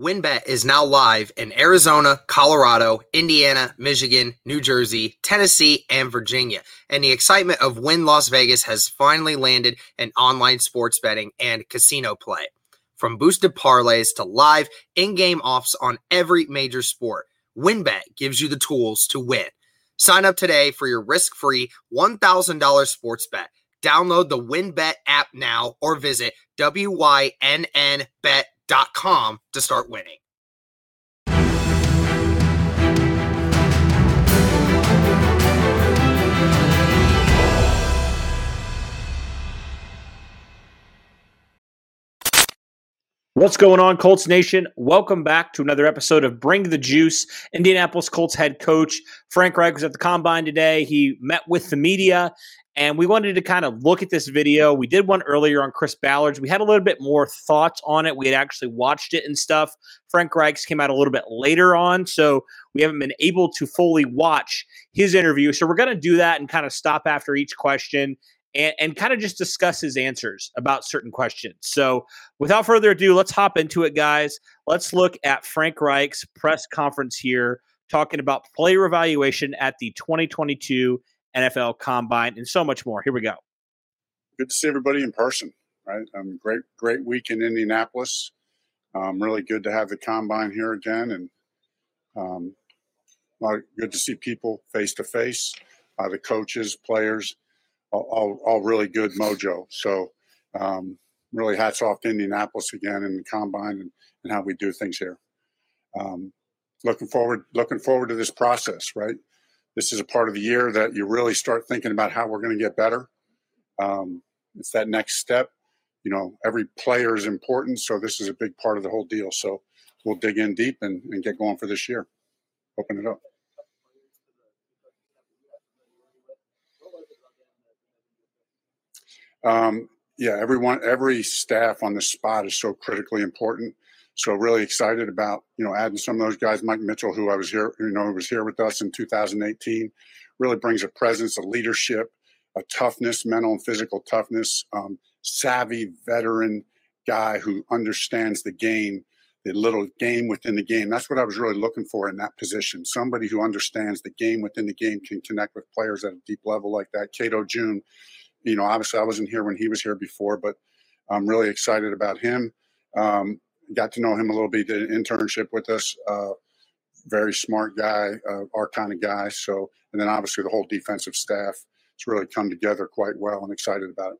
WynnBET is now live in Arizona, Colorado, Indiana, Michigan, New Jersey, Tennessee, and Virginia. And the excitement of Wynn Las Vegas has finally landed in online sports betting and casino play. From boosted parlays to live in game offs on every major sport, WynnBET gives you the tools to win. Sign up today for your risk free $1,000 sports bet. Download the WynnBET app now or visit WYNNBet.com to start winning. What's going on, Colts Nation? Welcome back to another episode of Bring the Juice. Indianapolis Colts head coach Frank Reich was at the combine today. He met with the media, and we wanted to kind of look at this video. We did one earlier on Chris Ballard's. We had a little bit more thoughts on it. We had actually watched it and stuff. Frank Reich's came out a little bit later on, so we haven't been able to fully watch his interview. So we're going to do that and kind of stop after each question and, and kind of just discuss his answers about certain questions. So, without further ado, let's hop into it, guys. Let's look at Frank Reich's press conference here, talking about player evaluation at the 2022 NFL Combine and so much more. Here we go. Good to see everybody in person. Right, um, great, great week in Indianapolis. Um, really good to have the combine here again, and um, good to see people face to face. The coaches, players, all, all, really good mojo. So um, really hats off to Indianapolis again and the combine and, and how we do things here. Um, looking forward, looking forward to this process, right? This is a part of the year that you really start thinking about how we're going to get better. Um, it's that next step. You know, every player is important, so this is a big part of the whole deal. So we'll dig in deep and, and get going for this year. Open it up. Um, yeah, everyone, every staff on the spot is so critically important. So really excited about you know adding some of those guys. Mike Mitchell, who I was here, you know, was here with us in 2018, really brings a presence, a leadership, a toughness, mental and physical toughness, um, savvy veteran guy who understands the game, the little game within the game. That's what I was really looking for in that position. Somebody who understands the game within the game can connect with players at a deep level like that. Cato June you know, obviously I wasn't here when he was here before, but I'm really excited about him. Um, got to know him a little bit, did an internship with us. Uh, very smart guy, uh, our kind of guy. So, and then obviously the whole defensive staff. It's really come together quite well and excited about it.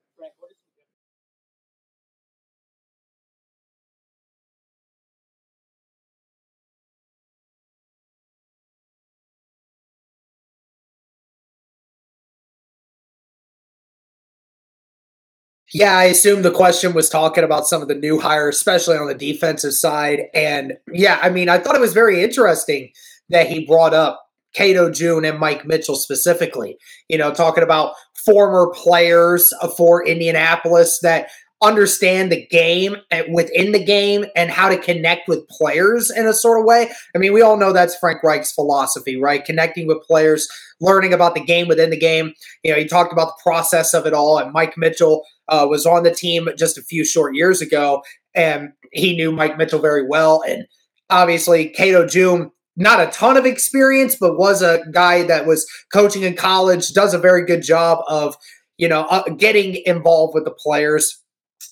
Yeah, I assume the question was talking about some of the new hires, especially on the defensive side. And yeah, I mean, I thought it was very interesting that he brought up Cato June and Mike Mitchell specifically, you know, talking about former players for Indianapolis that understand the game within the game and how to connect with players in a sort of way. I mean, we all know that's Frank Reich's philosophy, right? Connecting with players, learning about the game within the game. You know, he talked about the process of it all, and Mike Mitchell uh, was on the team just a few short years ago, and he knew Mike Mitchell very well. And obviously, Cato June, not a ton of experience, but was a guy that was coaching in college, does a very good job of, you know, uh, getting involved with the players.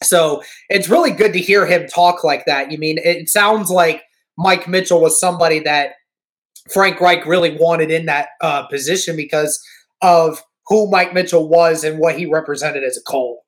So it's really good to hear him talk like that. You mean it sounds like Mike Mitchell was somebody that Frank Reich really wanted in that uh, position because of who Mike Mitchell was and what he represented as a Colt.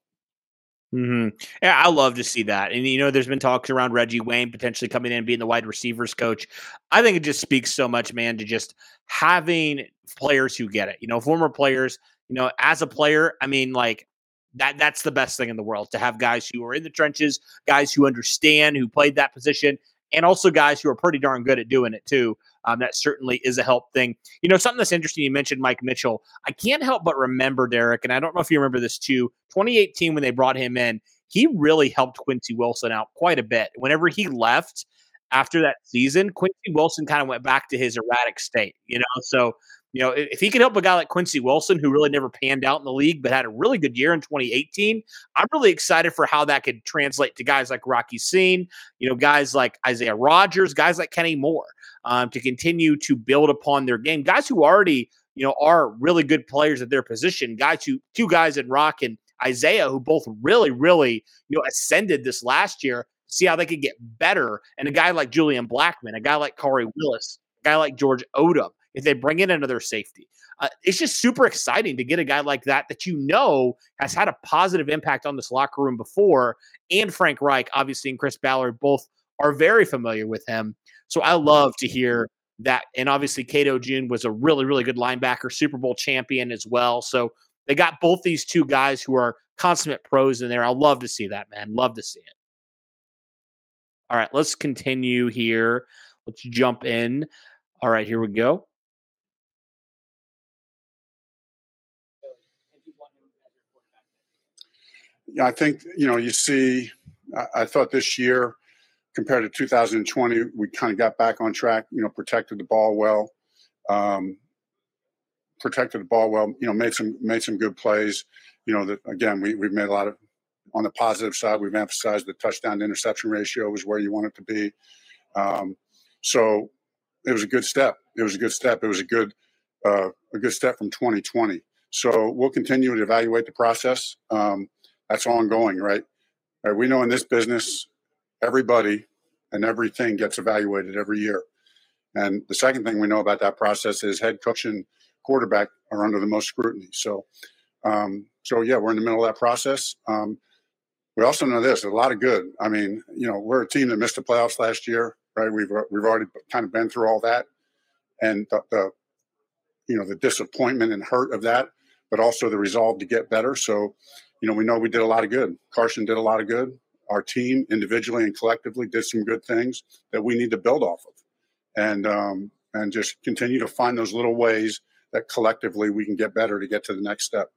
Mm-hmm. Yeah, I love to see that. And you know, there's been talks around Reggie Wayne potentially coming in and being the wide receivers coach. I think it just speaks so much, man, to just having players who get it. You know, former players. You know, as a player, I mean, like that that's the best thing in the world to have guys who are in the trenches, guys who understand, who played that position, and also guys who are pretty darn good at doing it too. Um, that certainly is a help thing. You know, something that's interesting. You mentioned Mike Mitchell. I can't help but remember Derek, and I don't know if you remember this too. 2018 when they brought him in, he really helped Quincy Wilson out quite a bit. Whenever he left after that season, Quincy Wilson kind of went back to his erratic state. You know, so You know, if he could help a guy like Quincy Wilson, who really never panned out in the league, but had a really good year in 2018, I'm really excited for how that could translate to guys like Rocky Ya-Sin, you know, guys like Isaiah Rodgers, guys like Kenny Moore, um, to continue to build upon their game. Guys who already, you know, are really good players at their position. Guys who, two guys in Rock and Isaiah, who both really, really, you know, ascended this last year. See how they could get better. And a guy like Julian Blackmon, a guy like Khari Willis, a guy like George Odum if they bring in another safety. Uh, it's just super exciting to get a guy like that that you know has had a positive impact on this locker room before. And Frank Reich, obviously, and Chris Ballard both are very familiar with him. So I love to hear that. And obviously, Cato June was a really, really good linebacker, Super Bowl champion as well. So they got both these two guys who are consummate pros in there. I love to see that, man. Love to see it. All right, let's continue here. Let's jump in. All right, here we go. Yeah, I think you know you see. I, I thought this year compared to 2020, we kind of got back on track. You know, protected the ball well, um, protected the ball well. You know, made some made some good plays. You know, that again we we've made a lot of on the positive side. We've emphasized the touchdown to interception ratio was where you want it to be. Um, so it was a good step. It was a good step. It was a good uh, a good step from 2020. So we'll continue to evaluate the process. Um, that's ongoing, right? right? We know in this business, everybody and everything gets evaluated every year. And the second thing we know about that process is head coach and quarterback are under the most scrutiny. So, um, so yeah, we're in the middle of that process. Um, we also know this: a lot of good. I mean, you know, we're a team that missed the playoffs last year, right? We've we've already kind of been through all that, and the, the you know the disappointment and hurt of that, but also the resolve to get better. So, you know, we know we did a lot of good. Carson did a lot of good. Our team, individually and collectively, did some good things that we need to build off of, and um, and just continue to find those little ways that collectively we can get better to get to the next step.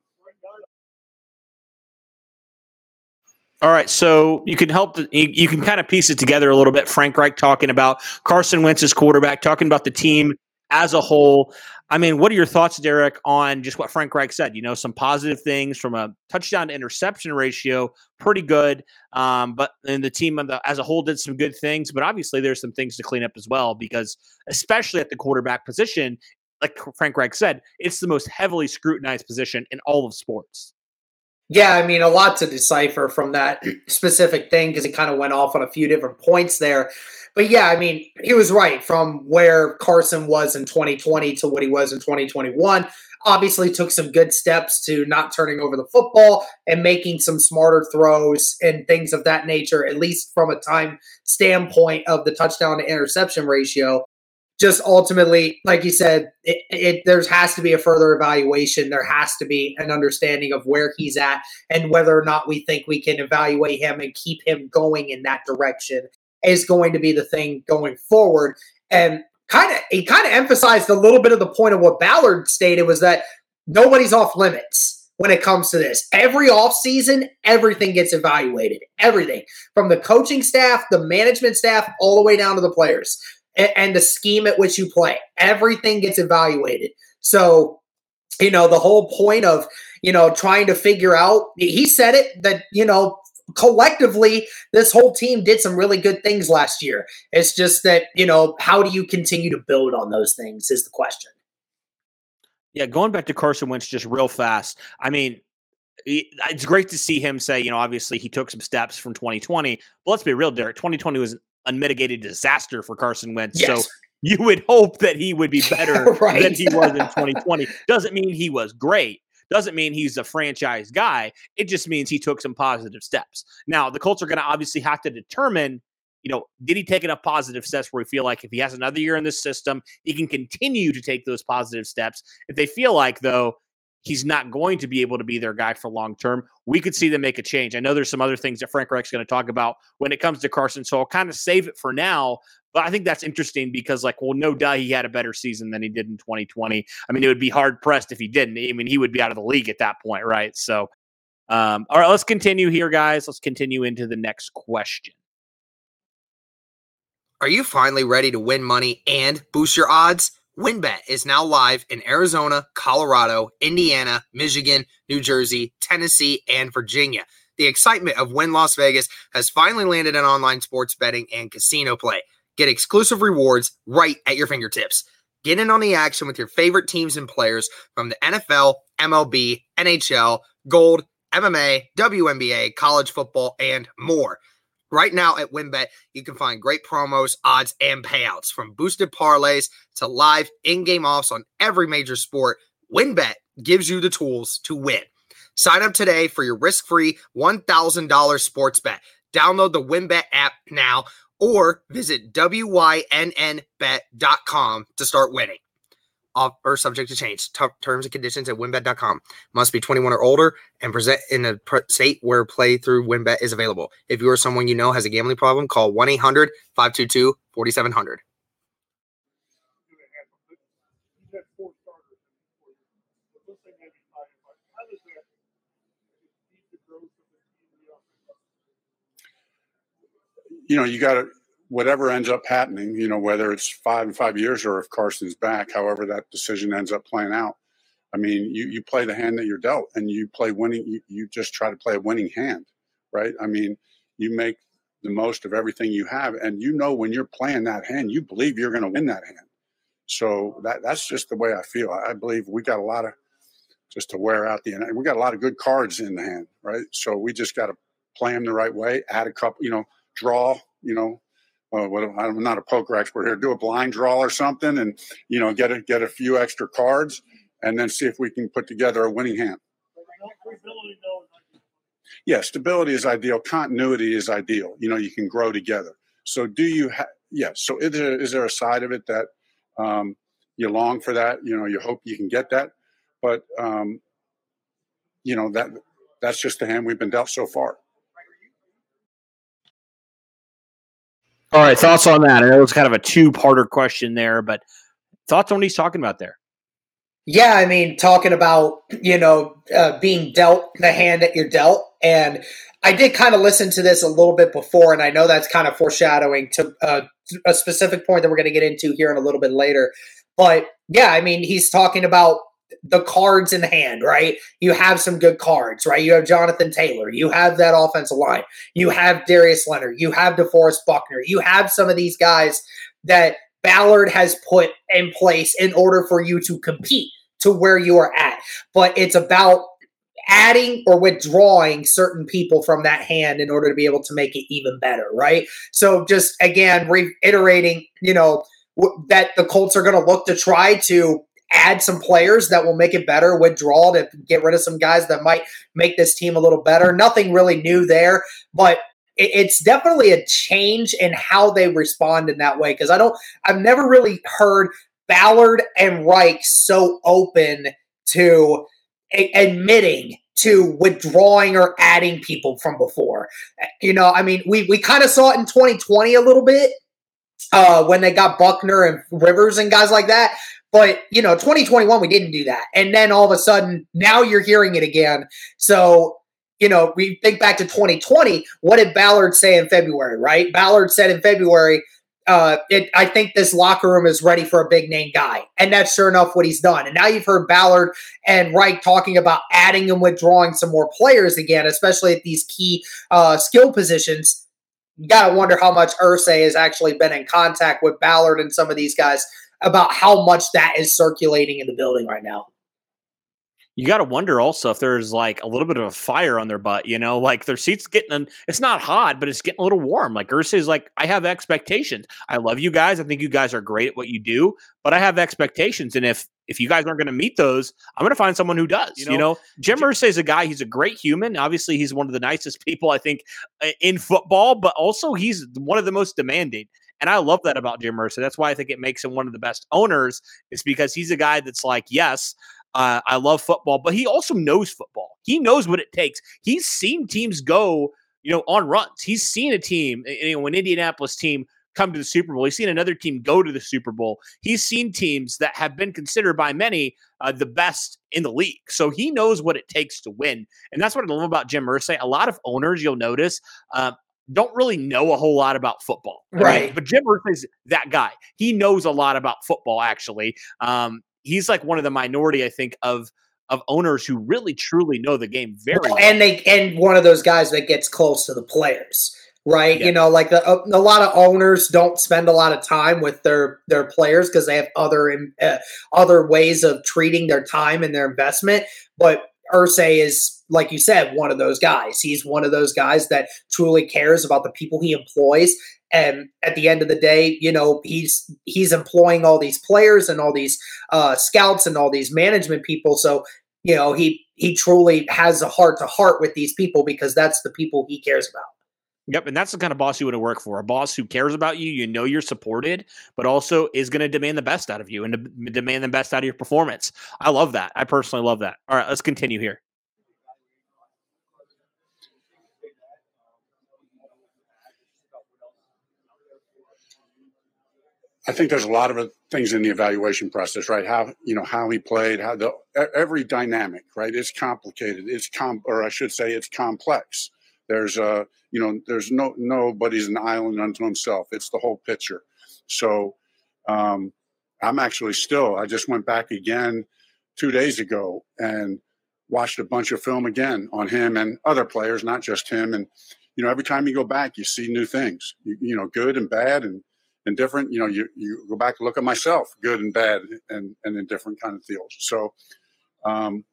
All right, so you can help. The, you, you, can kind of piece it together a little bit. Frank Reich talking about Carson Wentz's quarterback, talking about the team as a whole. I mean, what are your thoughts, Derek, on just what Frank Reich said? You know, some positive things from a touchdown to interception ratio, pretty good. Um, but and the team as a whole did some good things, but obviously there's some things to clean up as well because, especially at the quarterback position, like Frank Reich said, it's the most heavily scrutinized position in all of sports. Yeah, I mean, a lot to decipher from that specific thing because it kind of went off on a few different points there. But yeah, I mean, he was right from where Carson was in 2020 to what he was in 2021. Obviously, took some good steps to not turning over the football and making some smarter throws and things of that nature, at least from a time standpoint of the touchdown to interception ratio just ultimately, like you said, it, it there has to be a further evaluation. There has to be an understanding of where he's at and whether or not we think we can evaluate him and keep him going in that direction is going to be the thing going forward. And kind of, he kind of emphasized a little bit of the point of what Ballard stated was that nobody's off limits when it comes to this. Every offseason, everything gets evaluated. Everything from the coaching staff, the management staff, all the way down to the players and, and the scheme at which you play. Everything gets evaluated. So, you know, the whole point of, you know, trying to figure out, he said it that, you know, collectively, this whole team did some really good things last year. It's just that, you know, how do you continue to build on those things is the question. Yeah, going back to Carson Wentz just real fast. I mean, it's great to see him say, you know, obviously he took some steps from 2020. But let's be real, Derek. 2020 was unmitigated disaster for Carson Wentz. Yes. So you would hope that he would be better right. than he was in 2020. Doesn't mean he was great. Doesn't mean he's a franchise guy. It just means he took some positive steps. Now, the Colts are going to obviously have to determine, you know, did he take enough positive steps where we feel like if he has another year in this system, he can continue to take those positive steps? If they feel like, though, he's not going to be able to be their guy for long term. We could see them make a change. I know there's some other things that Frank Reich's going to talk about when it comes to Carson, so I'll kind of save it for now. But I think that's interesting because, like, well, no doubt he had a better season than he did in 2020. I mean, it would be hard pressed if he didn't. I mean, he would be out of the league at that point, right? So, um, all right, let's continue here, guys. Let's continue into the next question. Are you finally ready to win money and boost your odds? WynnBET is now live in Arizona, Colorado, Indiana, Michigan, New Jersey, Tennessee, and Virginia. The excitement of Wynn Las Vegas has finally landed in online sports betting and casino play. Get exclusive rewards right at your fingertips. Get in on the action with your favorite teams and players from the NFL, MLB, NHL, Gold, MMA, WNBA, college football, and more. Right now at WynnBET, you can find great promos, odds, and payouts from boosted parlays to live in game offs on every major sport. WynnBET gives you the tools to win. Sign up today for your risk free $1,000 sports bet. Download the WynnBET app now or visit WYNNBet.com to start winning. Offer subject to change. T- terms and conditions at WynnBET.com. Must be 21 or older and present in a state where play through WynnBET is available. If you or someone you know has a gambling problem, call 1 800 522 4700. you know, you got to whatever ends up happening. You know, whether it's five and five years or if Carson's back, however that decision ends up playing out. I mean, you you play the hand that you're dealt, and you play winning. You, you just try to play a winning hand, right? I mean, you make the most of everything you have, and you know when you're playing that hand, you believe you're going to win that hand. So that that's just the way I feel. I believe we got a lot of just to wear out the we got a lot of good cards in the hand, right? So we just got to play them the right way. Add a couple, you know, draw, you know, uh, what, I'm not a poker expert here. Do a blind draw or something, and you know, get a get a few extra cards, and then see if we can put together a winning hand. Yeah, stability is ideal. Continuity is ideal. You know, you can grow together. So, do you have? Yeah, so, is there, is there a side of it that um, you long for that? You know, you hope you can get that, but um, you know that that's just the hand we've been dealt so far. All right, thoughts on that? I know it's kind of a two-parter question there, but thoughts on what he's talking about there? Yeah, I mean, talking about you know uh, being dealt the hand that you're dealt, and I did kind of listen to this a little bit before, and I know that's kind of foreshadowing to uh, a specific point that we're going to get into here in a little bit later. But yeah, I mean, he's talking about the cards in hand, right? You have some good cards, right? You have Jonathan Taylor. You have that offensive line. You have Darius Leonard. You have DeForest Buckner. You have some of these guys that Ballard has put in place in order for you to compete to where you are at. But it's about adding or withdrawing certain people from that hand in order to be able to make it even better, right? So just again reiterating, you know, that the Colts are going to look to try to add some players that will make it better, withdraw to get rid of some guys that might make this team a little better. Nothing really new there, but it's definitely a change in how they respond in that way because I don't, I've never really heard Ballard and Reich so open to a- admitting to withdrawing or adding people from before. You know, I mean, we we kind of saw it in 2020 a little bit uh, when they got Buckner and Rivers and guys like that. But, you know, 2021, we didn't do that. And then all of a sudden, now you're hearing it again. So, you know, we think back to 2020. What did Ballard say in February, right? Ballard said in February, uh, it, I think this locker room is ready for a big name guy. And that's sure enough what he's done. And now you've heard Ballard and Reich talking about adding and withdrawing some more players again, especially at these key uh, skill positions. You got to wonder how much Irsay has actually been in contact with Ballard and some of these guys about how much that is circulating in the building right now. You got to wonder also if there's like a little bit of a fire on their butt, you know, like their seats getting, it's not hot, but it's getting a little warm. Like Irsay is like, I have expectations. I love you guys. I think you guys are great at what you do, but I have expectations. And if, if you guys aren't going to meet those, I'm going to find someone who does. You know, you know Jim Irsay is a guy. He's a great human. Obviously, he's one of the nicest people I think in football, but also he's one of the most demanding. And I love that about Jim Irsay. That's why I think it makes him one of the best owners, is because he's a guy that's like, yes, uh, I love football, but he also knows football. He knows what it takes. He's seen teams go, you know, on runs. He's seen a team, you know, an Indianapolis team come to the Super Bowl. He's seen another team go to the Super Bowl. He's seen teams that have been considered by many uh, the best in the league. So he knows what it takes to win. And that's what I love about Jim Irsay. A lot of owners, you'll notice, uh, don't really know a whole lot about football. Right. Mean, but Jim is that guy. He knows a lot about football, actually. Um, he's like one of the minority, I think, of of owners who really truly know the game very well. And they and one of those guys that gets close to the players. Right, yeah. you know, like a, a, lot of owners don't spend a lot of time with their their players because they have other uh, other ways of treating their time and their investment. But Irsay is, like you said, one of those guys. He's one of those guys that truly cares about the people he employs. And at the end of the day, you know, he's he's employing all these players and all these uh, scouts and all these management people. So you know, he he truly has a heart to heart with these people because that's the people he cares about. Yep, and that's the kind of boss you want to work for. A boss who cares about you, you know you're supported, but also is going to demand the best out of you and de- demand the best out of your performance. I love that. I personally love that. All right, let's continue here. I think there's a lot of things in the evaluation process, right? How you know how he played, how the every dynamic, right? It's complicated. It's com, or I should say, it's complex. There's a you know there's no nobody's an island unto himself. It's the whole picture. So um, I'm actually still. I just went back again two days ago and watched a bunch of film again on him and other players, not just him. And you know, every time you go back, you see new things. You, you know, good and bad and and different. You know, you you go back and look at myself, good and bad, and and in different kind of deals. So, um,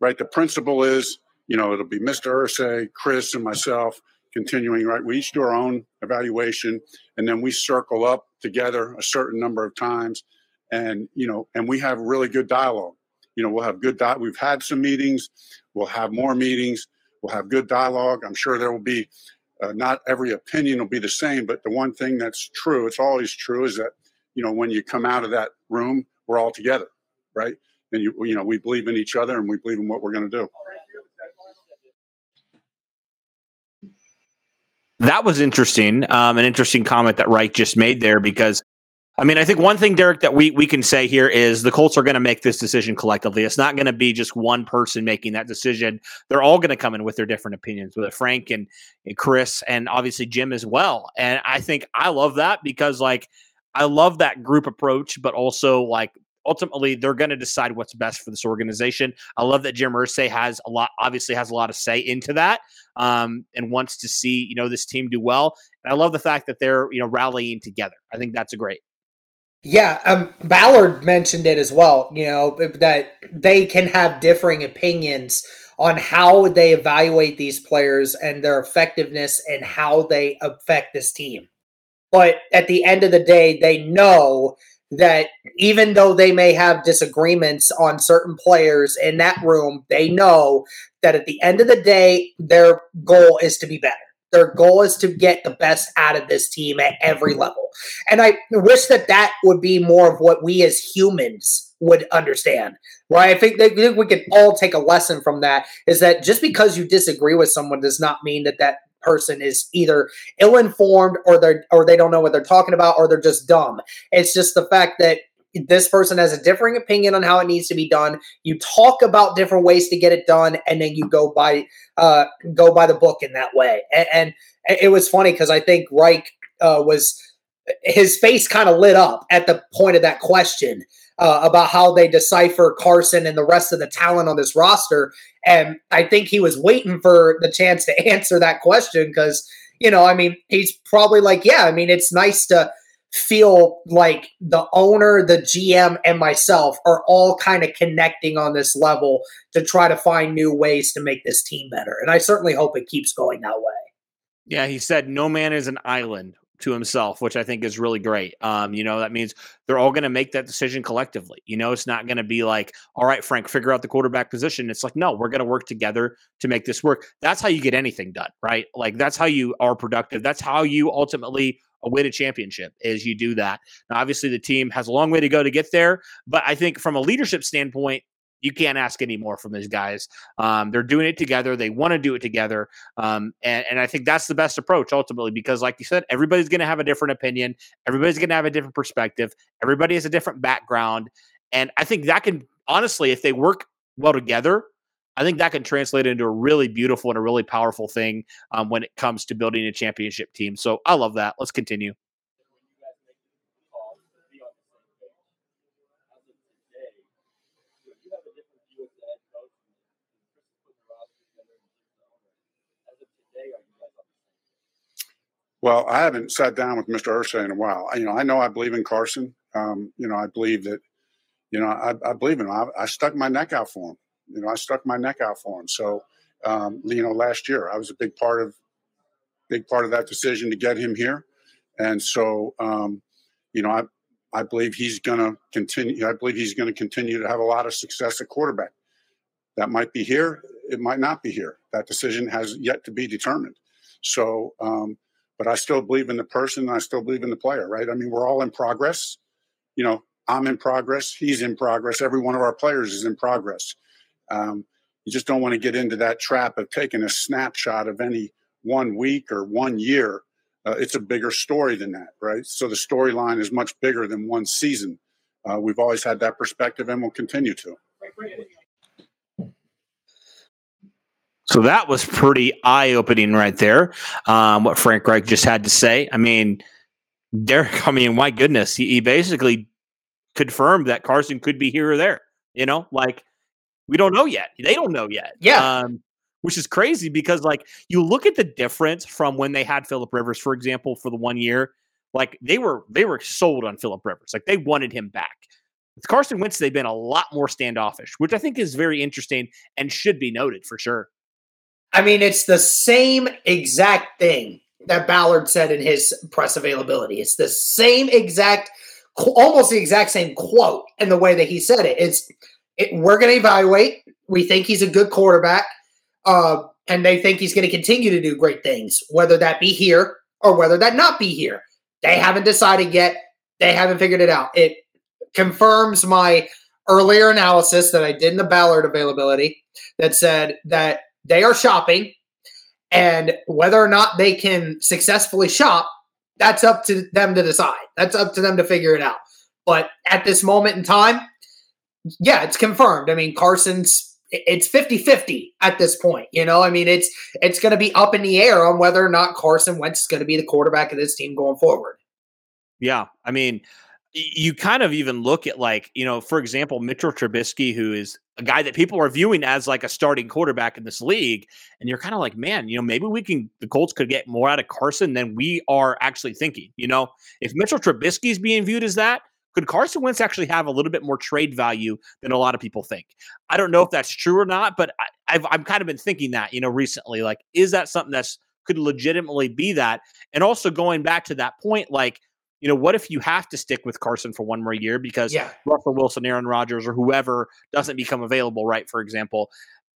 right, the principle is, you know, it'll be Mr. Irsay, Chris, and myself continuing. Right, we each do our own evaluation, and then we circle up together a certain number of times, and you know, and we have really good dialogue. You know, we'll have good. Di- we've had some meetings. We'll have more meetings. We'll have good dialogue. I'm sure there will be uh, not every opinion will be the same, but the one thing that's true, it's always true, is that you know when you come out of that room, we're all together, right? And you you know we believe in each other and we believe in what we're going to do. That was interesting. Um, an interesting comment that Reich just made there because I mean, I think one thing, Derek, that we we can say here is the Colts are going to make this decision collectively. It's not going to be just one person making that decision. They're all going to come in with their different opinions, with Frank and, and Chris and obviously Jim as well. And I think I love that because, like, I love that group approach, but also like ultimately they're going to decide what's best for this organization. I love that Jim Irsay has a lot, obviously has a lot of say into that, um, and wants to see you know this team do well. And I love the fact that they're you know rallying together. I think that's a great. Yeah, um, Ballard mentioned it as well. You know that they can have differing opinions on how they evaluate these players and their effectiveness and how they affect this team. But at the end of the day, they know that even though they may have disagreements on certain players in that room, they know that at the end of the day, their goal is to be better. Their goal is to get the best out of this team at every level. And I wish that that would be more of what we as humans would understand, right? I think that we could all take a lesson from that is that just because you disagree with someone does not mean that that person is either ill-informed or they're or they don't know what they're talking about or they're just dumb. It's just the fact that this person has a differing opinion on how it needs to be done. You talk about different ways to get it done, and then you go by uh, go by the book in that way. And, and it was funny because I think Reich uh, was his face kind of lit up at the point of that question uh, about how they decipher Carson and the rest of the talent on this roster. And I think he was waiting for the chance to answer that question because, you know, I mean, he's probably like, yeah, I mean, it's nice to feel like the owner, the GM, and myself are all kind of connecting on this level to try to find new ways to make this team better. And I certainly hope it keeps going that way. Yeah, he said no man is an island to himself, which I think is really great. Um, you know, that means they're all going to make that decision collectively. You know, it's not going to be like, all right, Frank, figure out the quarterback position. It's like, no, we're going to work together to make this work. That's how you get anything done, right? Like that's how you are productive. That's how you ultimately win a championship is you do that. Now, obviously, the team has a long way to go to get there, but I think from a leadership standpoint, you can't ask any more from these guys. Um, they're doing it together. They want to do it together, um, and, and I think that's the best approach ultimately because, like you said, everybody's going to have a different opinion. Everybody's going to have a different perspective. Everybody has a different background, and I think that can honestly, if they work well together, I think that can translate into a really beautiful and a really powerful thing um, when it comes to building a championship team. So I love that. Let's continue. Well, I haven't sat down with Mr. Irsay in a while. You know, I know I believe in Carson. Um, you know, I believe that, you know, I, I believe in him. I, I, stuck my neck out for him. You know, I stuck my neck out for him. So, um, you know, last year I was a big part of, big part of that decision to get him here, and so, um, you know, I, I believe he's going to continue. I believe he's going to continue to have a lot of success at quarterback. That might be here. It might not be here. That decision has yet to be determined. So, um, but I still believe in the person. I still believe in the player, right? I mean, we're all in progress. You know, I'm in progress. He's in progress. Every one of our players is in progress. Um, you just don't want to get into that trap of taking a snapshot of any one week or one year. Uh, it's a bigger story than that, right? So the storyline is much bigger than one season. Uh, we've always had that perspective and will continue to. So that was pretty eye opening right there. Um, what Frank Reich just had to say. I mean, Derek, I mean, my goodness, he, he, basically confirmed that Carson could be here or there. You know, like we don't know yet. They don't know yet. Yeah. Um, which is crazy because, like, you look at the difference from when they had Philip Rivers, for example, for the one year. Like they were they were sold on Philip Rivers. Like they wanted him back. With Carson Wentz, they've been a lot more standoffish, which I think is very interesting and should be noted for sure. I mean, it's the same exact thing that Ballard said in his press availability. It's the same exact, almost the exact same quote in the way that he said it. It's it, we're going to evaluate. We think he's a good quarterback, uh, and they think he's going to continue to do great things, whether that be here or whether that not be here. They haven't decided yet. They haven't figured it out. It confirms my earlier analysis that I did in the Ballard availability that said that they are shopping, and whether or not they can successfully shop, that's up to them to decide. That's up to them to figure it out. But at this moment in time, yeah, it's confirmed. I mean, Carson's it's 50-50 at this point. You know, I mean, it's it's going to be up in the air on whether or not Carson Wentz is going to be the quarterback of this team going forward. Yeah, I mean, you kind of even look at like you know for example mitchell trubisky who is a guy that people are viewing as like a starting quarterback in this league and you're kind of like man you know maybe we can the colts could get more out of carson than we are actually thinking you know? If mitchell trubisky is being viewed as that could carson wentz actually have a little bit more trade value than a lot of people think? I don't know if that's true or not but I, i've i've kind of been thinking that you know recently like is that something that's could legitimately be that? And also going back to that point like you know, what if you have to stick with Carson for one more year because yeah. Russell Wilson, Aaron Rodgers, or whoever doesn't become available, right? For example,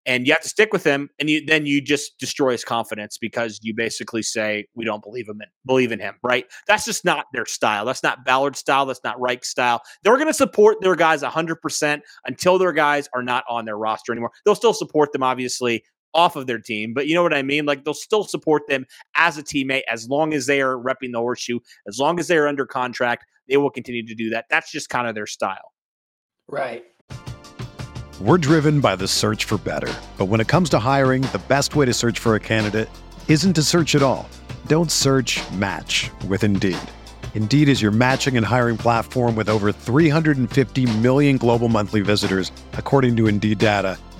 and you have to stick with him, and you then you just destroy his confidence because you basically say we don't believe him in believe in him, right? That's just not their style. That's not Ballard style. That's not Reich style. They're going to support their guys hundred percent until their guys are not on their roster anymore. They'll still support them, obviously, off of their team. But you know what I mean? Like they'll still support them as a teammate as long as they are repping the horseshoe, as long as they are under contract, they will continue to do that. That's just kind of their style. Right. We're driven by the search for better. But when it comes to hiring, the best way to search for a candidate isn't to search at all. Don't search match with Indeed. Indeed is your matching and hiring platform with over 350 million global monthly visitors, according to Indeed data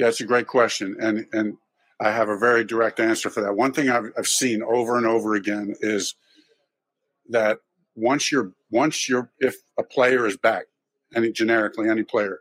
Yeah, it's a great question, and and I have a very direct answer for that. One thing I've, I've seen over and over again is that once you're once you're if a player is back, any generically any player,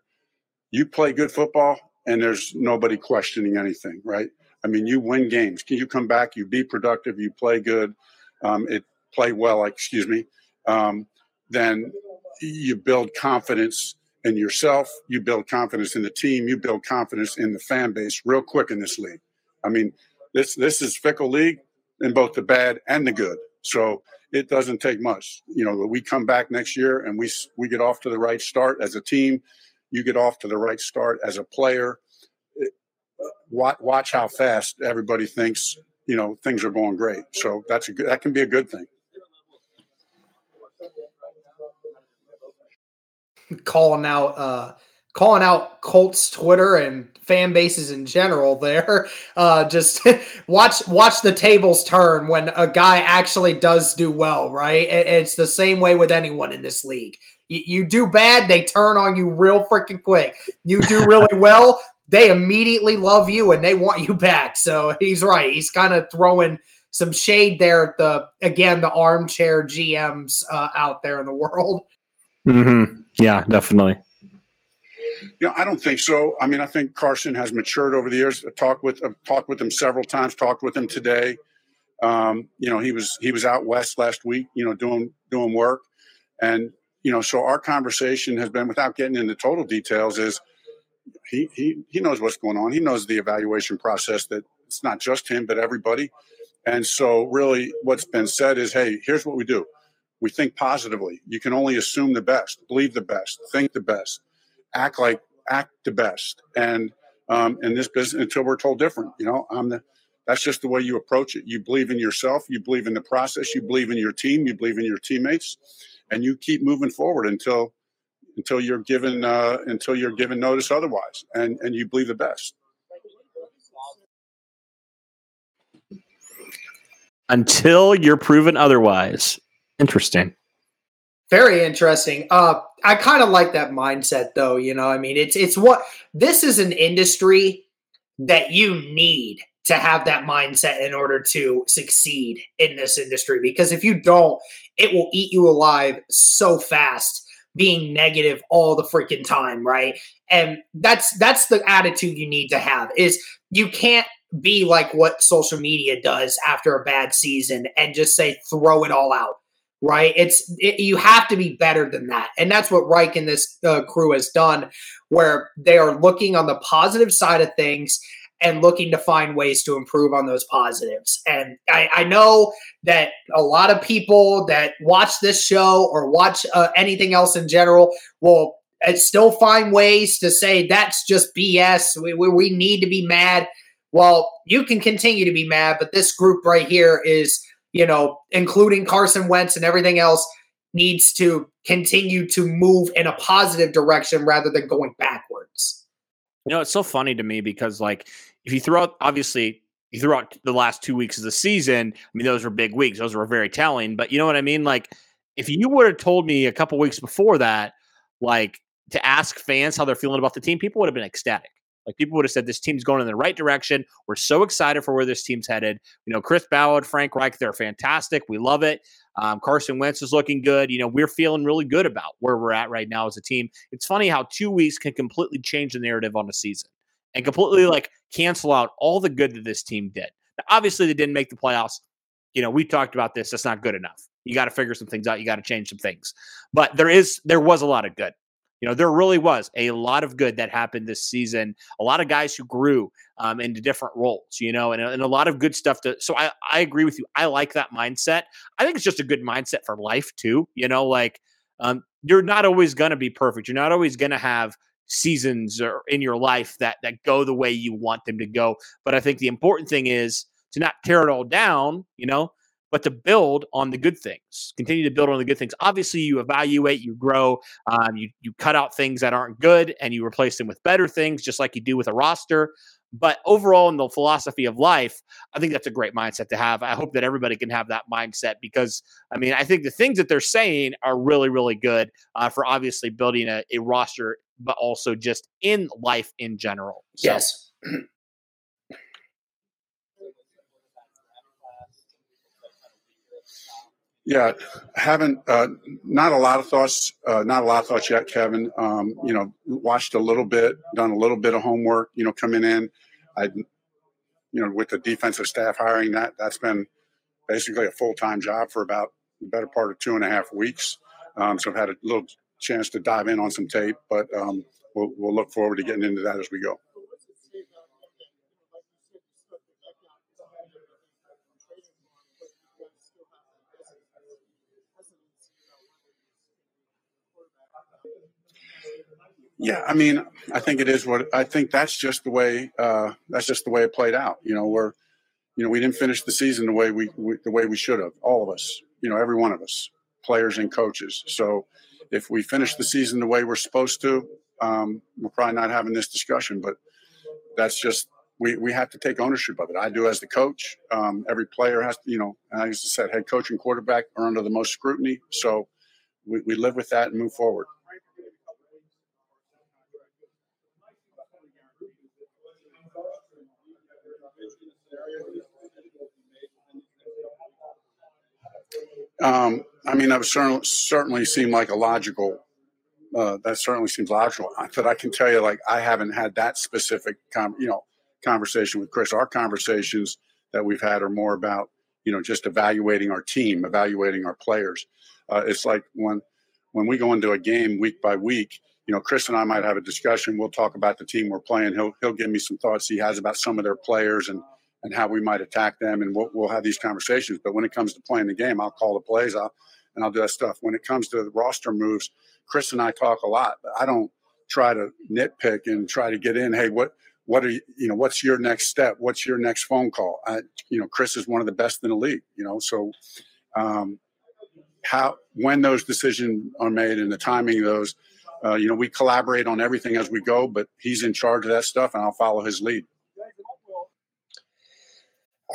you play good football and there's nobody questioning anything, right? I mean, you win games. Can you come back? You be productive. You play good. Um, it play well. Excuse me. Um, then you build confidence in yourself. You build confidence in the team. You build confidence in the fan base real quick in this league. I mean, this this is fickle league in both the bad and the good. So it doesn't take much. You know, we come back next year and we we get off to the right start as a team. You get off to the right start as a player. It, watch, how fast everybody thinks. You know, things are going great. So that's a good. That can be a good thing. Calling out uh, calling out Colts Twitter and fan bases in general there. Uh, just watch watch the tables turn when a guy actually does do well, right? it's the same way with anyone in this league. You, you do bad, they turn on you real freaking quick. You do really well, they immediately love you and they want you back. So he's right. He's kind of throwing some shade there at the again the armchair GMs uh, out there in the world. Mm-hmm. Yeah, definitely. Yeah, I don't think so. I mean, I think Carson has matured over the years. I talked with I've talked with him several times. Talked with him today. Um, you know, he was he was out west last week. You know, doing doing work, and you know, so our conversation has been, without getting into total details, is he he he knows what's going on. He knows the evaluation process that it's not just him, but everybody. And so, really, what's been said is, hey, here's what we do. We think positively. You can only assume the best, believe the best, think the best act like act the best. And um, in this business, until we're told different, you know, I'm the. That's just the way you approach it. You believe in yourself. You believe in the process. You believe in your team. You believe in your teammates, and you keep moving forward until until you're given uh, until you're given notice otherwise, and and you believe the best. Until you're proven otherwise. Interesting. Very interesting. Uh, I kind of like that mindset, though. You know, I mean, it's it's what this is an industry that you need to have that mindset in order to succeed in this industry. Because if you don't, it will eat you alive so fast, being negative all the freaking time, right? And that's that's the attitude you need to have. Is you can't be like what social media does after a bad season and just say throw it all out right? It's it, you have to be better than that, and that's what Reich and this uh, crew has done, where they are looking on the positive side of things and looking to find ways to improve on those positives. And I, I know that a lot of people that watch this show or watch uh, anything else in general will uh, still find ways to say that's just BS. We, we, we need to be mad. Well, you can continue to be mad, but this group right here is you know, including Carson Wentz and everything else, needs to continue to move in a positive direction rather than going backwards. You know, it's so funny to me because, like, if you throw out, obviously, you threw out the last two weeks of the season, I mean, those were big weeks. Those were very telling. But you know what I mean? Like, if you would have told me a couple weeks before that, like, to ask fans how they're feeling about the team, people would have been ecstatic. Like people would have said, this team's going in the right direction. We're so excited for where this team's headed. You know, Chris Ballard, Frank Reich, they're fantastic. We love it. Um, Carson Wentz is looking good. You know, we're feeling really good about where we're at right now as a team. It's funny how two weeks can completely change the narrative on a season and completely like cancel out all the good that this team did. Now, obviously, they didn't make the playoffs. You know, we talked about this. That's not good enough. You got to figure some things out. You got to change some things. But there is, there was a lot of good. You know, there really was a lot of good that happened this season. A lot of guys who grew um, into different roles, you know, and, and a lot of good stuff. To so I I agree with you. I like that mindset. I think it's just a good mindset for life too. You know, like um, you're not always going to be perfect. You're not always going to have seasons or in your life that that go the way you want them to go. But I think the important thing is to not tear it all down. You know, but to build on the good things, continue to build on the good things. Obviously, you evaluate, you grow, um, you you cut out things that aren't good, and you replace them with better things, just like you do with a roster. But overall, in the philosophy of life, I think that's a great mindset to have. I hope that everybody can have that mindset because, I mean, I think the things that they're saying are really, really good uh, for obviously building a, a roster, but also just in life in general. So, yes Yeah, haven't uh, not a lot of thoughts, uh, not a lot of thoughts yet, Kevin. Um, you know, watched a little bit, done a little bit of homework. You know, coming in, I, you know, with the defensive staff hiring, that that's been basically a full time job for about the better part of two and a half weeks. Um, so I've had a little chance to dive in on some tape, but um, we'll, we'll look forward to getting into that as we go. Yeah, I mean, I think it is what I think. That's just the way. Uh, that's just the way it played out. You know, we're, you know, we didn't finish the season the way we, we the way we should have. All of us, you know, every one of us, players and coaches. So, if we finish the season the way we're supposed to, um, we're probably not having this discussion. But that's just we we have to take ownership of it. I do as the coach. Um, every player has to, you know, as I said, head coach and quarterback are under the most scrutiny. So we, we live with that and move forward. Um, I mean, that certainly certainly seem like a logical. Uh, that certainly seems logical. But I can tell you, like, I haven't had that specific, com- you know, conversation with Chris. Our conversations that we've had are more about, you know, just evaluating our team, evaluating our players. Uh, it's like when when we go into a game week by week, you know, Chris and I might have a discussion. We'll talk about the team we're playing. He'll he'll give me some thoughts he has about some of their players and and how we might attack them, and we'll, we'll have these conversations. But when it comes to playing the game, I'll call the plays, I'll, and I'll do that stuff. When it comes to the roster moves, Chris and I talk a lot, but I don't try to nitpick and try to get in. Hey, what what are you, you know? What's your next step? What's your next phone call? I, you know, Chris is one of the best in the league. You know, so um, how when those decisions are made and the timing of those. Uh, you know, we collaborate on everything as we go, but he's in charge of that stuff, and I'll follow his lead.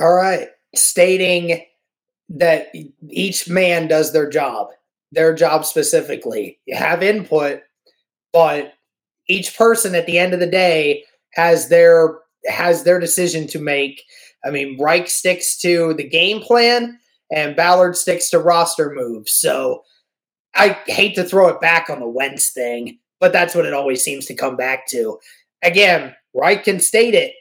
All right. Stating that each man does their job, their job specifically. You have input, but each person at the end of the day has their has their decision to make. I mean, Reich sticks to the game plan and Ballard sticks to roster moves. So I hate to throw it back on the Wentz thing, but that's what it always seems to come back to. Again, Reich can state it.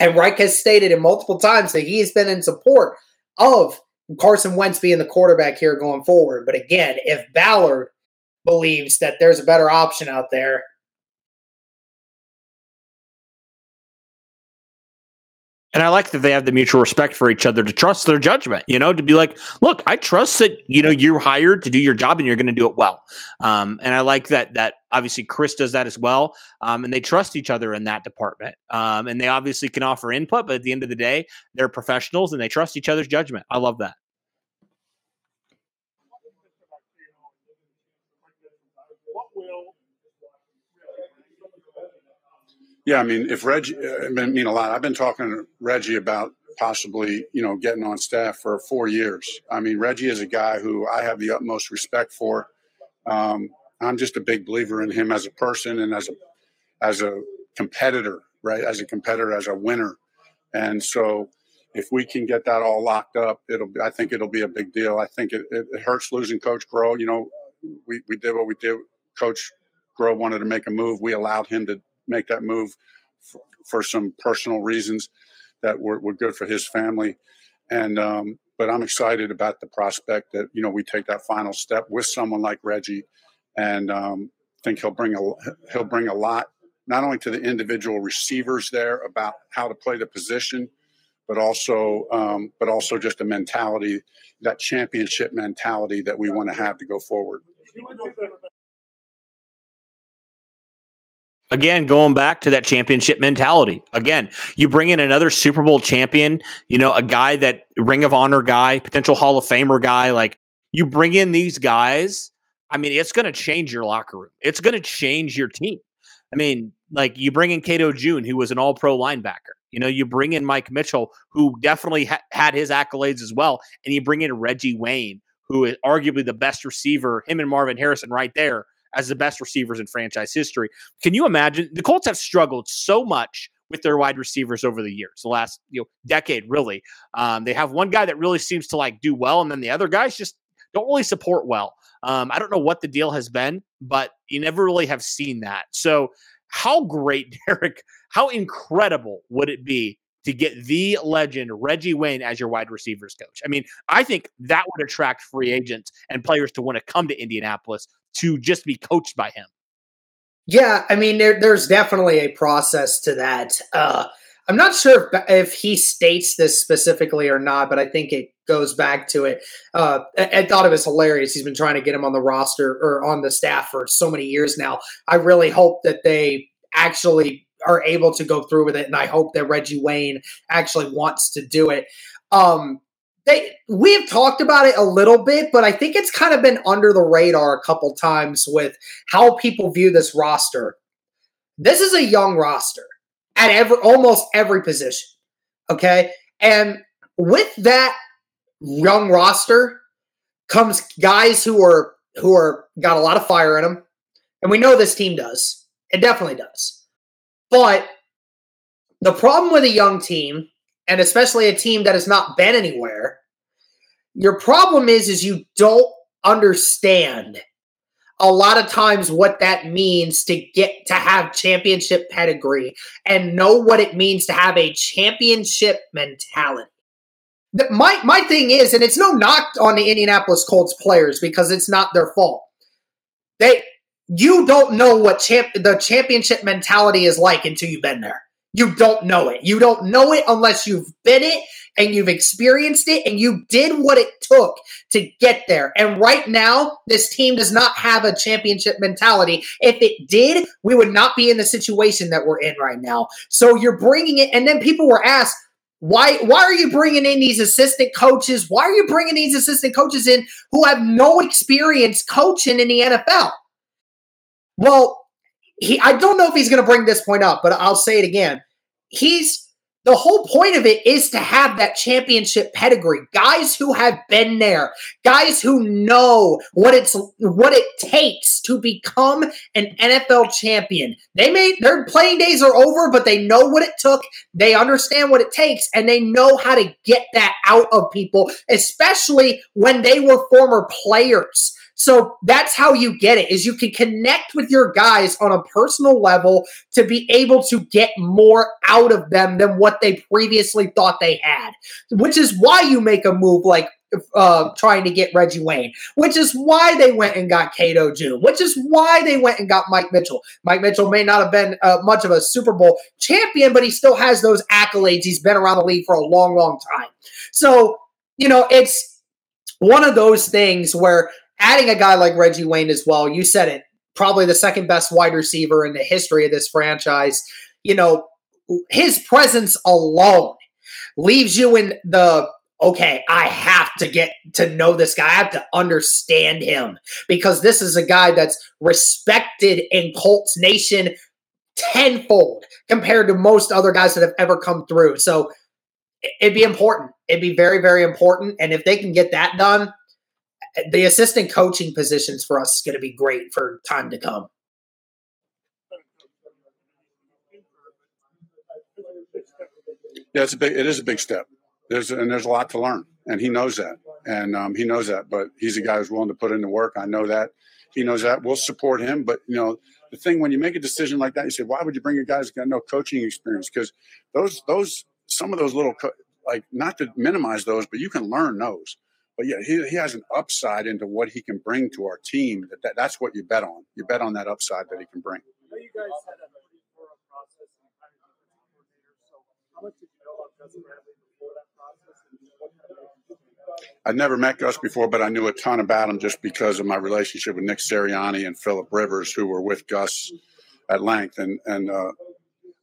And Reich has stated it multiple times that he has been in support of Carson Wentz being the quarterback here going forward. But again, if Ballard believes that there's a better option out there, And I like that they have the mutual respect for each other to trust their judgment, you know, to be like, look, I trust that, you know, you're hired to do your job and you're going to do it well. Um, and I like that, that obviously Chris does that as well. Um, and they trust each other in that department. Um, and they obviously can offer input, but at the end of the day, they're professionals and they trust each other's judgment. I love that. Yeah, I mean, if Reggie, uh, I mean a lot. I've been talking to Reggie about possibly, you know, getting on staff for four years. I mean, Reggie is a guy who I have the utmost respect for. Um, I'm just a big believer in him as a person and as a as a competitor, right? As a competitor, as a winner, and so if we can get that all locked up, it'll. Be, I think it'll be a big deal. I think it, it, hurts losing Coach Groh. You know, we we did what we did. Coach Groh wanted to make a move. We allowed him to make that move for, for some personal reasons that were, were good for his family. And um, but I'm excited about the prospect that you know we take that final step with someone like Reggie, and um, think he'll bring a he'll bring a lot not only to the individual receivers there about how to play the position, but also um, but also just a mentality that championship mentality that we want to have to go forward. Again, going back to that championship mentality. Again, you bring in another Super Bowl champion, you know, a guy that Ring of Honor guy, potential Hall of Famer guy. Like you bring in these guys, I mean, it's going to change your locker room. It's going to change your team. I mean, like you bring in Cato June, who was an all pro linebacker. You know, you bring in Mike Mitchell, who definitely ha- had his accolades as well. And you bring in Reggie Wayne, who is arguably the best receiver, him and Marvin Harrison right there as the best receivers in franchise history. Can you imagine? The Colts have struggled so much with their wide receivers over the years, the last you know decade, really. Um, they have one guy that really seems to like do well, and then the other guys just don't really support well. Um, I don't know what the deal has been, but you never really have seen that. So, how great, Derek, how incredible would it be to get the legend Reggie Wayne as your wide receivers coach? I mean, I think that would attract free agents and players to want to come to Indianapolis to just be coached by him. Yeah, I mean, there, there's definitely a process to that. Uh, I'm not sure if, if, he states this specifically or not, but I think it goes back to it. Uh, I, I, thought it was hilarious. He's been trying to get him on the roster or on the staff for so many years now. I really hope that they actually are able to go through with it, and I hope that Reggie Wayne actually wants to do it. Um, they we've talked about it a little bit, but I think it's kind of been under the radar a couple times with how people view this roster. This is a young roster at every almost every position. Okay. And with that young roster comes guys who are who are got a lot of fire in them. And we know this team does. It definitely does. But the problem with a young team, and especially a team that has not been anywhere, your problem is is you don't understand a lot of times what that means to get to have championship pedigree and know what it means to have a championship mentality. My my thing is, and it's no knock on the Indianapolis Colts players because it's not their fault. They you don't know what champ the championship mentality is like until you've been there. You don't know it. You don't know it unless you've been it and you've experienced it and you did what it took to get there. And right now, this team does not have a championship mentality. If it did, we would not be in the situation that we're in right now. So you're bringing it, and then people were asked, why why are you bringing in these assistant coaches? Why are you bringing these assistant coaches in who have no experience coaching in the NFL? Well, he I don't know if he's going to bring this point up, but I'll say it again. He's the whole point of it is to have that championship pedigree. Guys who have been there, guys who know what it's what it takes to become an NFL champion. They may their playing days are over, but they know what it took. They understand what it takes and they know how to get that out of people, especially when they were former players. So that's how you get it is you can connect with your guys on a personal level to be able to get more out of them than what they previously thought they had. Which is why you make a move like uh, trying to get Reggie Wayne, which is why they went and got Cato June, which is why they went and got Mike Mitchell. Mike Mitchell may not have been uh, much of a Super Bowl champion, but he still has those accolades. He's been around the league for a long, long time. So, you know, it's one of those things where adding a guy like Reggie Wayne as well, you said it, probably the second best wide receiver in the history of this franchise. You know, his presence alone leaves you in the okay, I have to get to know this guy. I have to understand him because this is a guy that's respected in Colts Nation tenfold compared to most other guys that have ever come through. So it'd be important. It'd be very, very important. And if they can get that done, the assistant coaching positions for us is going to be great for time to come. Yeah, it's a big. It is a big step. There's and there's a lot to learn, and he knows that, and um, he knows that. But he's a guy who's willing to put in the work. I know that. He knows that. We'll support him. But you know, the thing when you make a decision like that, you say, why would you bring a guy who's got no coaching experience? Because those those some of those little like not to minimize those, but you can learn those. But yeah, he, he has an upside into what he can bring to our team. That, that that's what you bet on. You bet on that upside that he can bring. I you guys had a pretty thorough process and kind of coordinator. So how much did you know about Gus Bradley before that process? And what kind of I'd never met Gus before, but I knew a ton about him just because of my relationship with Nick Sirianni and Philip Rivers, who were with Gus at length. And and uh,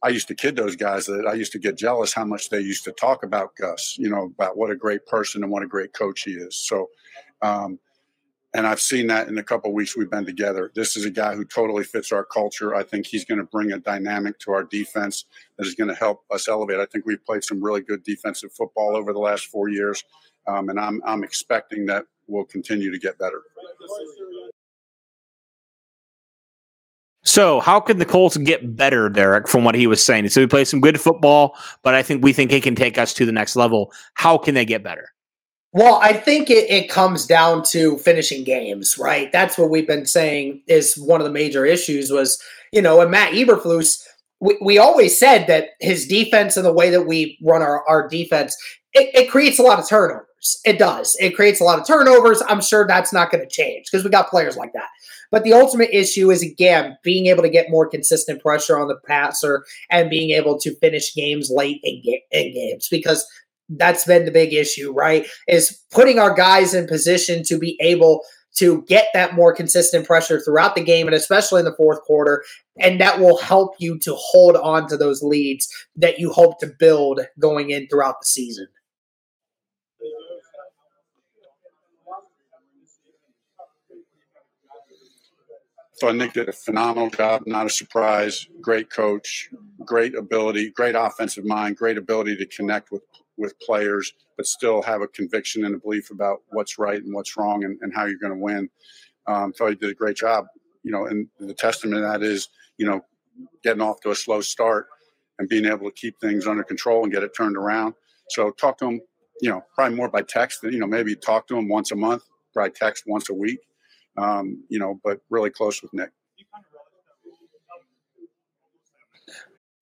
I used to kid those guys that I used to get jealous how much they used to talk about Gus, you know, about what a great person and what a great coach he is. So, um, and I've seen that in the couple weeks we've been together. This is a guy who totally fits our culture. I think he's going to bring a dynamic to our defense that is going to help us elevate. I think we've played some really good defensive football over the last four years, um, and I'm I'm expecting that we'll continue to get better. So, how can the Colts get better, Derek, from what he was saying? So, we play some good football, but I think we think he can take us to the next level. How can they get better? Well, I think it, it comes down to finishing games, right? That's what we've been saying is one of the major issues was, you know, and Matt Eberflus, we, we always said that his defense and the way that we run our, our defense, it, it creates a lot of turnovers. It does. It creates a lot of turnovers. I'm sure that's not going to change because we got players like that. But the ultimate issue is again being able to get more consistent pressure on the passer and being able to finish games late in, ga- in games because that's been the big issue, right? Is putting our guys in position to be able to get that more consistent pressure throughout the game and especially in the fourth quarter. And that will help you to hold on to those leads that you hope to build going in throughout the season. So Nick did a phenomenal job, not a surprise. Great coach, great ability, great offensive mind, great ability to connect with with players, but still have a conviction and a belief about what's right and what's wrong and, and how you're going to win. Um, so he did a great job, you know, and the testament to that is, you know, getting off to a slow start and being able to keep things under control and get it turned around. So talk to him, you know, probably more by text than, you know, maybe talk to him once a month, probably text once a week, um, you know, but really close with Nick.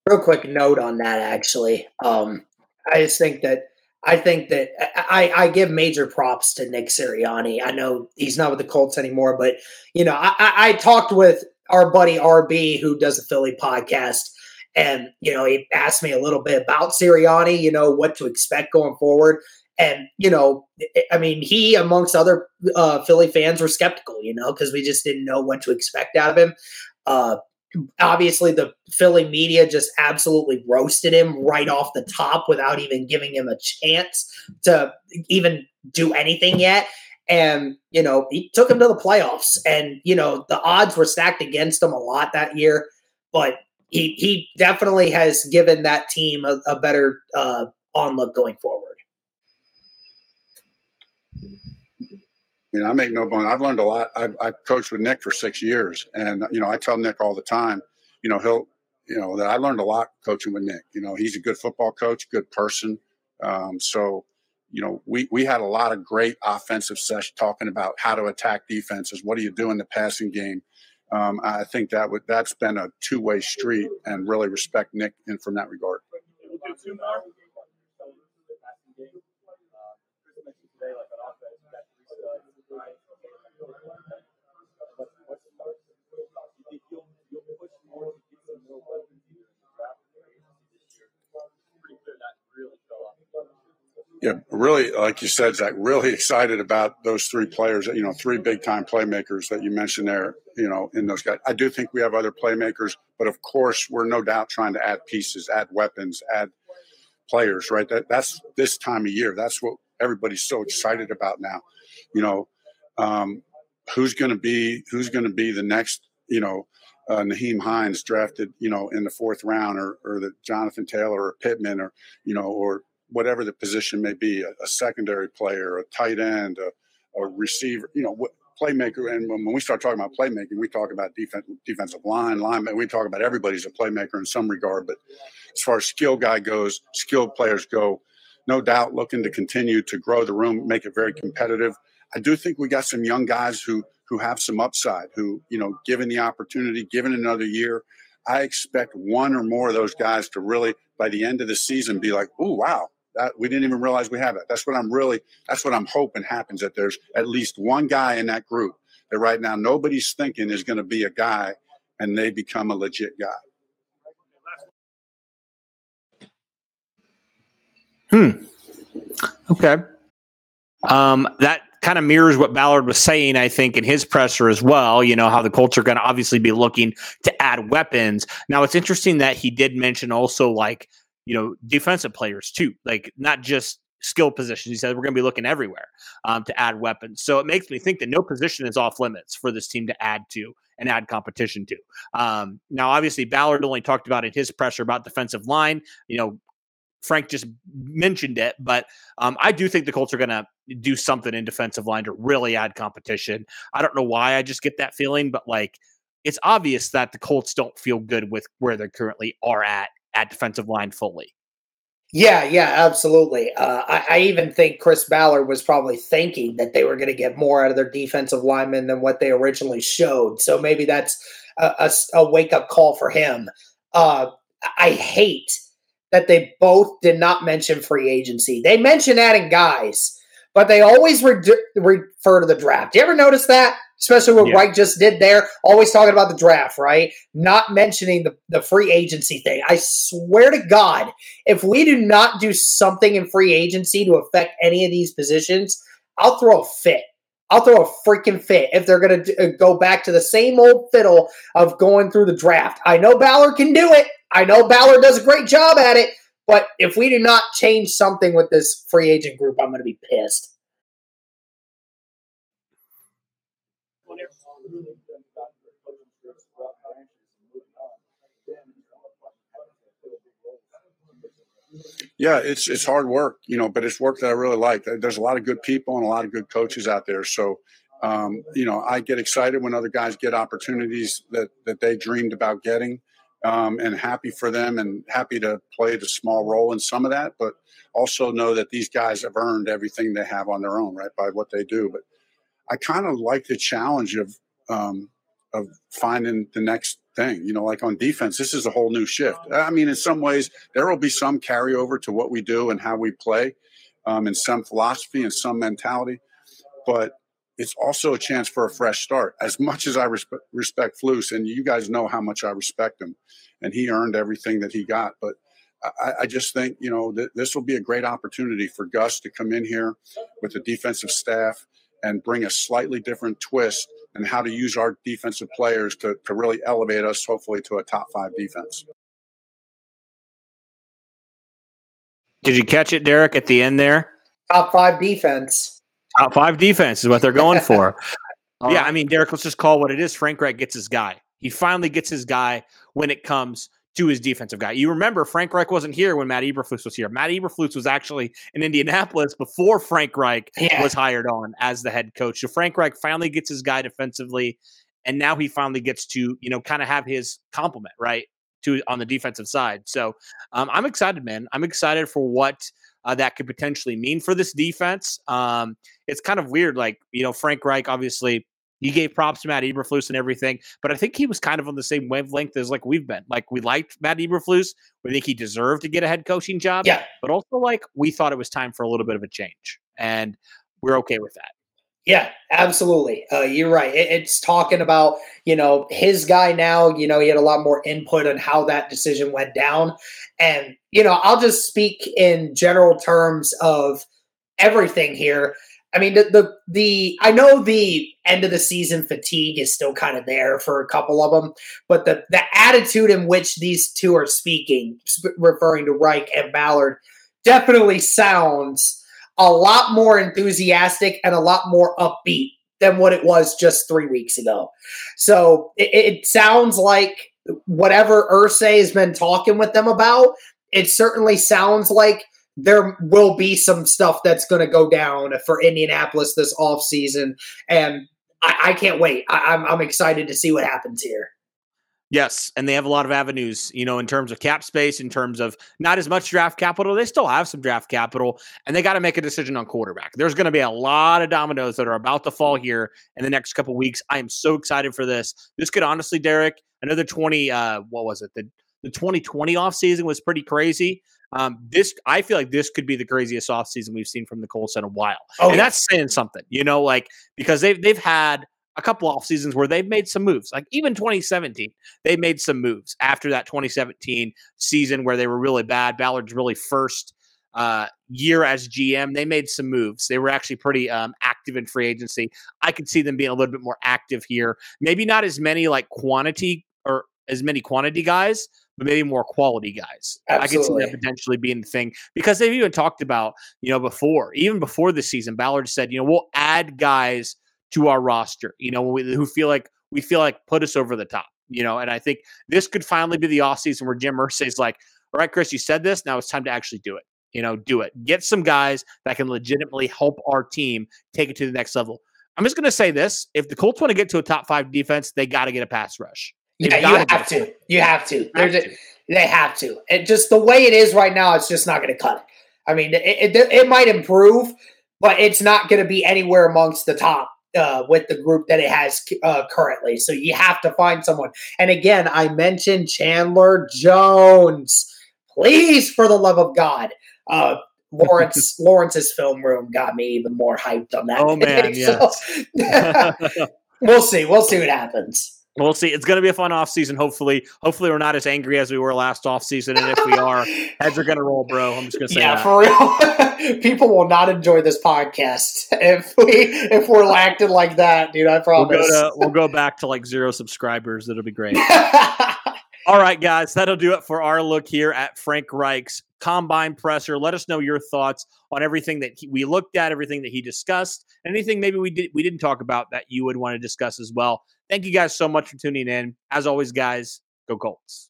Real quick note on that, actually. Um, I just think that I think that I, I give major props to Nick Sirianni. I know he's not with the Colts anymore, but you know, I, I talked with our buddy RB who does the Philly podcast, and you know, he asked me a little bit about Sirianni, you know, what to expect going forward. And you know, I mean, he amongst other uh, Philly fans were skeptical, you know, because we just didn't know what to expect out of him. Uh, obviously the Philly media just absolutely roasted him right off the top without even giving him a chance to even do anything yet. And, you know, he took him to the playoffs. And, you know, the odds were stacked against him a lot that year. But he, he definitely has given that team a, a better uh, on look going forward. I mean, I make no bone. I've learned a lot. I've, I've coached with Nick for six years, and you know, I tell Nick all the time. You know, he'll, you know, that I learned a lot coaching with Nick. You know, he's a good football coach, good person. Um, so, you know, we we had a lot of great offensive sessions talking about how to attack defenses. What do you do in the passing game? Um, I think that would that's been a two way street, and really respect Nick in from that regard. Yeah, really, like you said, Zach, really excited about those three players. You know, three big time playmakers that you mentioned there. You know, in those guys, I do think we have other playmakers, but of course, we're no doubt trying to add pieces, add weapons, add players. Right? That that's this time of year. That's what everybody's so excited about now. You know, um, who's going to be who's going to be the next? You know, uh, Nyheim Hines drafted, you know, in the fourth round, or or the Jonathan Taylor or Pittman, or you know, or whatever the position may be, a, a secondary player, a tight end, a, a receiver, you know, playmaker. And when, when, we start talking about playmaking, we talk about defense, defensive line, lineman. We talk about everybody's a playmaker in some regard. But as far as skill guy goes, skilled players go, no doubt looking to continue to grow the room, make it very competitive. I do think we got some young guys who who have some upside, who, you know, given the opportunity, given another year, I expect one or more of those guys to really, by the end of the season, be like, oh, wow, that we didn't even realize we have it. That's what I'm really, that's what I'm hoping happens that there's at least one guy in that group that right now nobody's thinking is going to be a guy and they become a legit guy. Hmm. Okay. Um, that kind of mirrors what Ballard was saying, I think, in his presser as well. You know, how the Colts are going to obviously be looking to add weapons. Now, it's interesting that he did mention also like, you know, defensive players too, like not just skill positions. He said we're going to be looking everywhere um, to add weapons. So it makes me think that no position is off limits for this team to add to and add competition to. Um, now, obviously, Ballard only talked about in his pressure about defensive line. You know, Frank just mentioned it, but um, I do think the Colts are going to do something in defensive line to really add competition. I don't know why I just get that feeling, but like it's obvious that the Colts don't feel good with where they currently are at at defensive line fully. Yeah, yeah, absolutely. Uh, I, I, even think Chris Ballard was probably thinking that they were going to get more out of their defensive linemen than what they originally showed. So maybe that's a, a, a wake up call for him. Uh, I hate that they both did not mention free agency. They mention adding guys, but they always re- refer to the draft. You ever notice that? Especially what yeah. Just did there, always talking about the draft, right? Not mentioning the, the free agency thing. I swear to God, if we do not do something in free agency to affect any of these positions, I'll throw a fit. I'll throw a freaking fit if they're going to uh, go back to the same old fiddle of going through the draft. I know Ballard can do it. I know Ballard does a great job at it. But if we do not change something with this free agent group, I'm going to be pissed. Yeah, it's it's hard work, you know, but it's work that I really like. There's a lot of good people and a lot of good coaches out there. So, um, you know, I get excited when other guys get opportunities that that they dreamed about getting, um, and happy for them and happy to play the small role in some of that. But also know that these guys have earned everything they have on their own, right, by what they do. But I kind of like the challenge of um, of finding the next thing. You know, like on defense, this is a whole new shift. I mean, in some ways, there will be some carryover to what we do and how we play, um, and some philosophy and some mentality, but it's also a chance for a fresh start. As much as I respe- respect Flus, and you guys know how much I respect him, and he earned everything that he got, but. I, I just think you know th- this will be a great opportunity for Gus to come in here with the defensive staff and bring a slightly different twist and how to use our defensive players to, to really elevate us, hopefully, to a top five defense. Did you catch it, Derek, at the end there? Top five defense. Top five defense is what they're going for. yeah, I mean, Derek, let's just call what it is. Frank Reich gets his guy. He finally gets his guy when it comes to his defensive guy. You remember Frank Reich wasn't here when Matt Eberflus was here. Matt Eberflus was actually in Indianapolis before Frank Reich yeah. was hired on as the head coach. So Frank Reich finally gets his guy defensively, and now he finally gets to you know kind of have his compliment right to on the defensive side. So um, I'm excited, man. I'm excited for what. Uh, that could potentially mean for this defense. Um, it's kind of weird, like you know, Frank Reich obviously he gave props to Matt Eberflus and everything, but I think he was kind of on the same wavelength as like we've been. Like we liked Matt Eberflus, we think he deserved to get a head coaching job. Yeah, but also like we thought it was time for a little bit of a change, and we're okay with that. Yeah, absolutely. Uh, you're right. It, it's talking about you know his guy now. You know he had a lot more input on how that decision went down, and you know I'll just speak in general terms of everything here. I mean, the, the, the I know the end of the season fatigue is still kind of there for a couple of them, but the the attitude in which these two are speaking, referring to Reich and Ballard, definitely sounds a lot more enthusiastic and a lot more upbeat than what it was just three weeks ago. So it, it sounds like whatever Irsay has been talking with them about, it certainly sounds like there will be some stuff that's going to go down for Indianapolis this offseason. And I, I can't wait. I, I'm, I'm excited to see what happens here. Yes, and they have a lot of avenues, you know, in terms of cap space, in terms of not as much draft capital. They still have some draft capital, and they got to make a decision on quarterback. There's going to be a lot of dominoes that are about to fall here in the next couple weeks. I am so excited for this. This could honestly, Derek, another 20 uh what was it? The the 2020 offseason was pretty crazy. Um, this I feel like this could be the craziest offseason we've seen from the Colts in a while. Oh, and yeah. that's saying something, you know, like because they've they've had a couple off seasons where they've made some moves. Like even 2017, they made some moves after that 2017 season where they were really bad. Ballard's really first uh, year as GM, they made some moves. They were actually pretty um, active in free agency. I could see them being a little bit more active here. Maybe not as many like quantity or as many quantity guys, but maybe more quality guys. Absolutely. I could see that potentially being the thing because they've even talked about, you know, before, even before the season, Ballard said, you know, we'll add guys to our roster, you know, who feel like we feel like put us over the top, you know, and I think this could finally be the offseason where Jim is like, all right, Chris, you said this. Now it's time to actually do it. You know, do it. Get some guys that can legitimately help our team take it to the next level. I'm just going to say this: if the Colts want to get to a top five defense, they got to get a pass rush. Yeah, you have to. You have to. Have to. They have to. It just the way it is right now, it's just not going to cut it. I mean, it, it, it might improve, but it's not going to be anywhere amongst the top uh, with the group that it has uh, currently. So you have to find someone. And again, I mentioned Chandler Jones. Please, for the love of God, uh, Lawrence Lawrence's film room got me even more hyped on that. Oh man, yes. we'll see. We'll see what happens. We'll see. It's going to be a fun off season. Hopefully, hopefully we're not as angry as we were last off season, and if we are, heads are going to roll, bro. I'm just going to say, yeah, that. for real. People will not enjoy this podcast if we if we're acting like that, dude. I promise. We'll go, to, we'll go back to like zero subscribers. It'll be great. All right, guys, that'll do it for our look here at Frank Reich's combine presser. Let us know your thoughts on everything that he, we looked at, everything that he discussed, anything maybe we did we didn't talk about that you would want to discuss as well. Thank you guys so much for tuning in. As always, guys, go Colts.